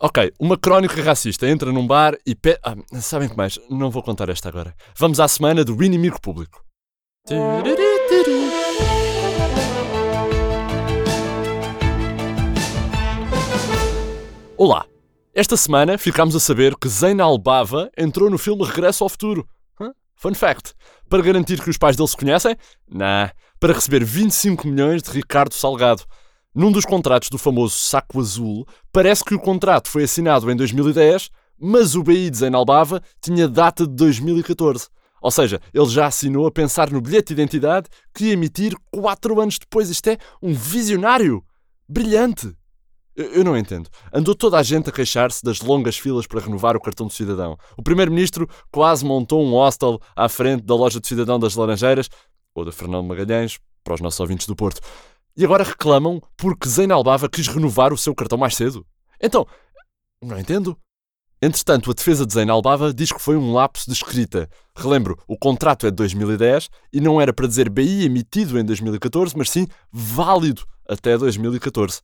Ok, uma crónica racista entra num bar e pe... Ah, sabem que mais? Não vou contar esta agora. Vamos à semana do inimigo público. Olá! Esta semana ficámos a saber que Zayn Albava entrou no filme Regresso ao Futuro. Fun fact. Para garantir que os pais dele se conhecem? Nah. Para receber 25 milhões de Ricardo Salgado. Num dos contratos do famoso Saco Azul, parece que o contrato foi assinado em 2010, mas o BI de Zayn Albava tinha data de 2014. Ou seja, ele já assinou a pensar no bilhete de identidade que ia emitir 4 anos depois. Isto é um visionário! Brilhante! Eu não entendo. Andou toda a gente a queixar-se das longas filas para renovar o cartão de cidadão. O primeiro-ministro quase montou um hostel à frente da loja de cidadão das Laranjeiras, ou da Fernando Magalhães, para os nossos ouvintes do Porto. E agora reclamam porque Zayn Albava quis renovar o seu cartão mais cedo. Então, não entendo. Entretanto, a defesa de Zayn Albava diz que foi um lapso de escrita. Relembro, o contrato é de 2010 e não era para dizer BI emitido em 2014, mas sim válido até 2014.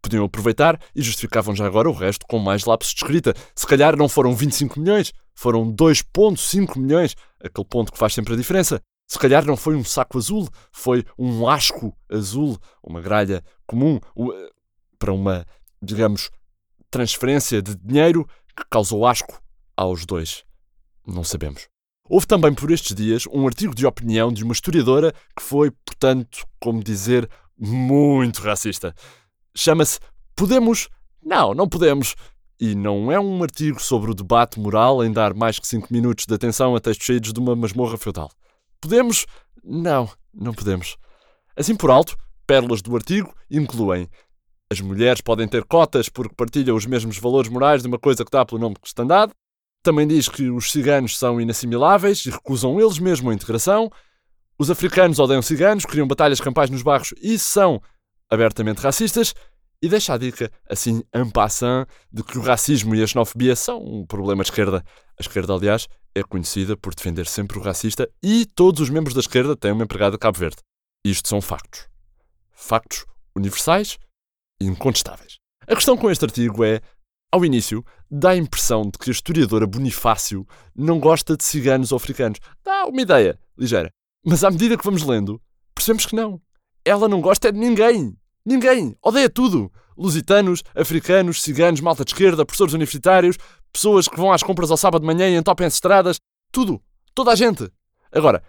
Podiam aproveitar e justificavam já agora o resto com mais lapsos de escrita. Se calhar não foram 25 milhões, foram 2,5 milhões, aquele ponto que faz sempre a diferença. Se calhar não foi um saco azul, foi um asco azul, uma gralha comum, para uma, digamos, transferência de dinheiro que causou asco aos dois. Não sabemos. Houve também por estes dias um artigo de opinião de uma historiadora que foi, portanto, como dizer, muito racista. Chama-se Podemos? Não, não podemos. E não é um artigo sobre o debate moral em dar mais que 5 minutos de atenção a textos cheios de uma masmorra feudal. Podemos? Não, não podemos. Assim por alto, pérolas do artigo incluem as mulheres podem ter cotas porque partilham os mesmos valores morais de uma coisa que dá pelo nome de cristandade. Também diz que os ciganos são inassimiláveis e recusam eles mesmos a integração. Os africanos odeiam ciganos, criam batalhas campais nos barros e são abertamente racistas. E deixa a dica, assim, en passant, de que o racismo e a xenofobia são um problema de esquerda. A esquerda, aliás, é conhecida por defender sempre o racista e todos os membros da esquerda têm uma empregada de Cabo Verde. Isto são factos. Factos universais e incontestáveis. A questão com este artigo é, ao início, dá a impressão de que a historiadora Bonifácio não gosta de ciganos ou africanos. Dá uma ideia ligeira. Mas à medida que vamos lendo, percebemos que não. Ela não gosta de ninguém. Ninguém. Odeia tudo. Lusitanos, africanos, ciganos, malta de esquerda, professores universitários, pessoas que vão às compras ao sábado de manhã e entopem as estradas, tudo, toda a gente. Agora,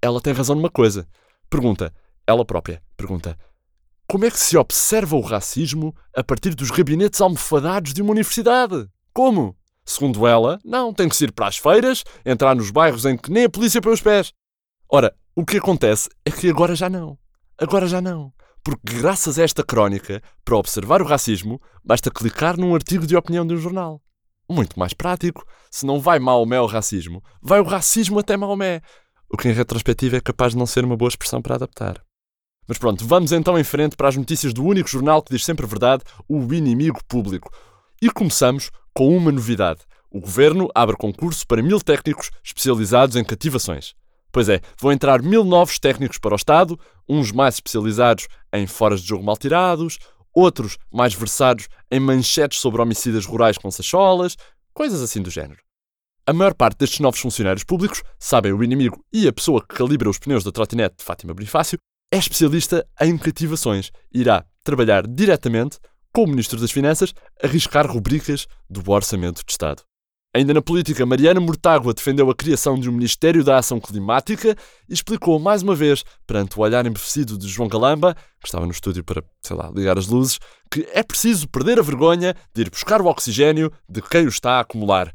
ela tem razão numa coisa. Pergunta, ela própria, pergunta, como é que se observa o racismo a partir dos gabinetes almofadados de uma universidade? Como? Segundo ela, não, tem que se ir para as feiras, entrar nos bairros em que nem a polícia põe os pés. Ora, o que acontece é que agora já não. Agora já não. Porque graças a esta crónica, para observar o racismo, basta clicar num artigo de opinião de um jornal muito mais prático. Se não vai Maomé ao racismo, vai o racismo até Maomé. O que em retrospectiva é capaz de não ser uma boa expressão para adaptar. Mas pronto, vamos então em frente para as notícias do único jornal que diz sempre a verdade, o inimigo público. E começamos com uma novidade. O governo abre concurso para mil técnicos especializados em cativações. Pois é, vão entrar mil novos técnicos para o Estado, uns mais especializados em foras de jogo mal tirados, outros mais versados em manchetes sobre homicidas rurais com sacholas, coisas assim do género. A maior parte destes novos funcionários públicos sabem o inimigo e a pessoa que calibra os pneus da trotinete de Fátima Bonifácio é especialista em cativações e irá trabalhar diretamente com o Ministro das Finanças a arriscar rubricas do Orçamento de Estado. Ainda na política, Mariana Mortágua defendeu a criação de um Ministério da Ação Climática e explicou mais uma vez, perante o olhar embevecido de João Galamba, que estava no estúdio para, sei lá, ligar as luzes, que é preciso perder a vergonha de ir buscar o oxigênio de quem o está a acumular.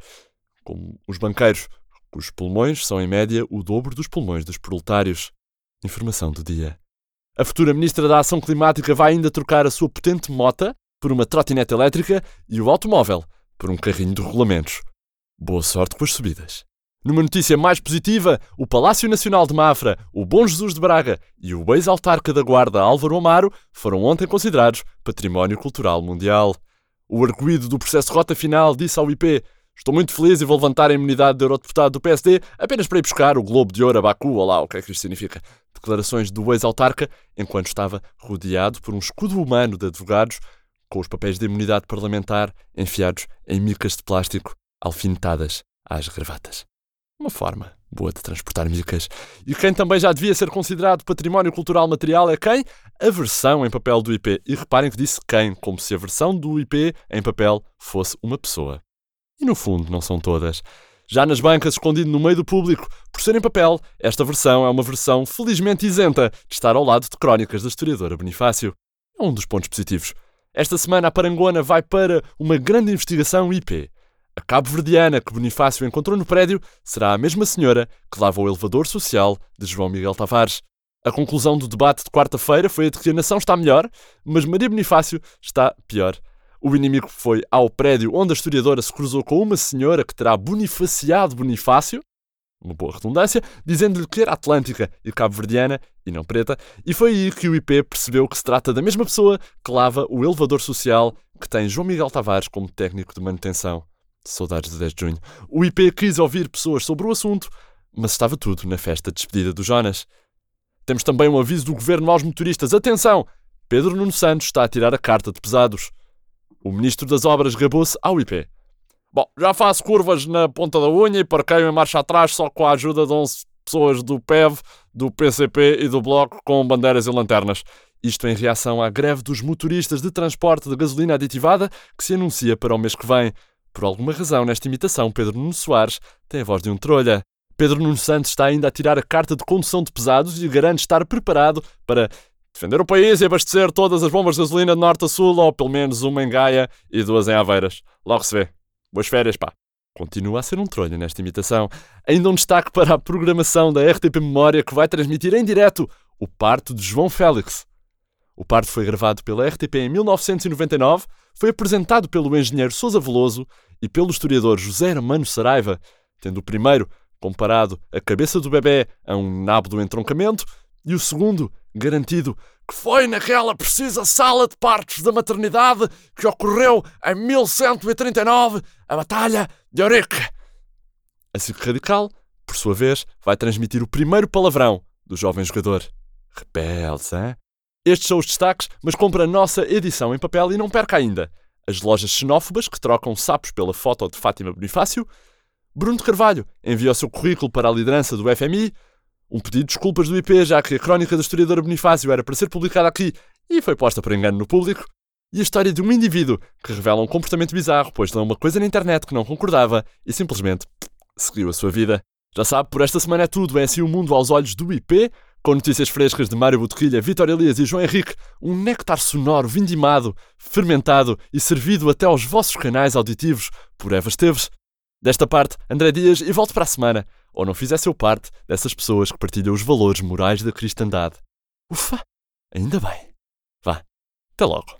Como os banqueiros, cujos pulmões são, em média, o dobro dos pulmões dos proletários. Informação do dia. A futura Ministra da Ação Climática vai ainda trocar a sua potente mota por uma trotinete elétrica e o automóvel por um carrinho de rolamentos. Boa sorte com as subidas. Numa notícia mais positiva, o Palácio Nacional de Mafra, o Bom Jesus de Braga e o ex-autarca da Guarda Álvaro Amaro foram ontem considerados Património Cultural Mundial. O arguído do processo rota final disse ao IP Estou muito feliz e vou levantar a imunidade de eurodeputado do PSD apenas para ir buscar o Globo de Ouro a Baku, ou lá o que é que isto significa. Declarações do ex-autarca enquanto estava rodeado por um escudo humano de advogados com os papéis de imunidade parlamentar enfiados em micas de plástico alfinetadas às gravatas. Uma forma boa de transportar micas. E quem também já devia ser considerado património cultural material é quem? A versão em papel do IP. E reparem que disse quem, como se a versão do IP em papel fosse uma pessoa. E no fundo, não são todas. Já nas bancas, escondido no meio do público, por ser em papel, esta versão é uma versão felizmente isenta de estar ao lado de crónicas da historiadora Bonifácio. É um dos pontos positivos. Esta semana a Parangona vai para uma grande investigação IP. A cabo-verdiana que Bonifácio encontrou no prédio será a mesma senhora que lava o elevador social de João Miguel Tavares. A conclusão do debate de quarta-feira foi a de que a nação está melhor, mas Maria Bonifácio está pior. O inimigo foi ao prédio onde a historiadora se cruzou com uma senhora que terá bonifaciado Bonifácio, uma boa redundância, dizendo-lhe que era atlântica e cabo-verdiana e não preta, e foi aí que o IP percebeu que se trata da mesma pessoa que lava o elevador social que tem João Miguel Tavares como técnico de manutenção. Saudades de 10 de junho. O IP quis ouvir pessoas sobre o assunto, mas estava tudo na festa de despedida do Jonas. Temos também um aviso do governo aos motoristas. Atenção! Pedro Nuno Santos está a tirar a carta de pesados. O ministro das Obras gabou-se ao IP. Bom, já faço curvas na ponta da unha e parqueio em marcha atrás só com a ajuda de 11 pessoas do PEV, do PCP e do Bloco com bandeiras e lanternas. Isto em reação à greve dos motoristas de transporte de gasolina aditivada que se anuncia para o mês que vem. Por alguma razão, nesta imitação, Pedro Nuno Soares tem a voz de um trolha. Pedro Nuno Santos está ainda a tirar a carta de condução de pesados e garante estar preparado para defender o país e abastecer todas as bombas de gasolina de norte a sul, ou pelo menos uma em Gaia e duas em Aveiras. Logo se vê. Boas férias, pá. Continua a ser um trolha nesta imitação. Ainda um destaque para a programação da RTP Memória que vai transmitir em direto o parto de João Félix. O parto foi gravado pela RTP em 1999, foi apresentado pelo engenheiro Sousa Veloso e pelo historiador José Hermano Saraiva, tendo o primeiro comparado a cabeça do bebê a um nabo do entroncamento e o segundo garantido que foi naquela precisa sala de partos da maternidade que ocorreu em 1139, a Batalha de Ourique. A SIC Radical, por sua vez, vai transmitir o primeiro palavrão do jovem jogador. Rebelde, hein? Estes são os destaques, mas compra a nossa edição em papel e não perca ainda as lojas xenófobas que trocam sapos pela foto de Fátima Bonifácio, Bruno de Carvalho envia o seu currículo para a liderança do FMI, um pedido de desculpas do IP, já que a crónica da historiadora Bonifácio era para ser publicada aqui e foi posta por engano no público, e a história de um indivíduo que revela um comportamento bizarro, pois leu uma coisa na internet que não concordava e simplesmente seguiu a sua vida. Já sabe, por esta semana é tudo, é assim o mundo aos olhos do IP, com notícias frescas de Mário Botequilha, Vitor Elias e João Henrique, um néctar sonoro vindimado, fermentado e servido até aos vossos canais auditivos por Eva Esteves. Desta parte, André Dias e volto para a semana, ou não fizesse eu parte dessas pessoas que partilham os valores morais da cristandade. Ufa, ainda bem. Vá, até logo.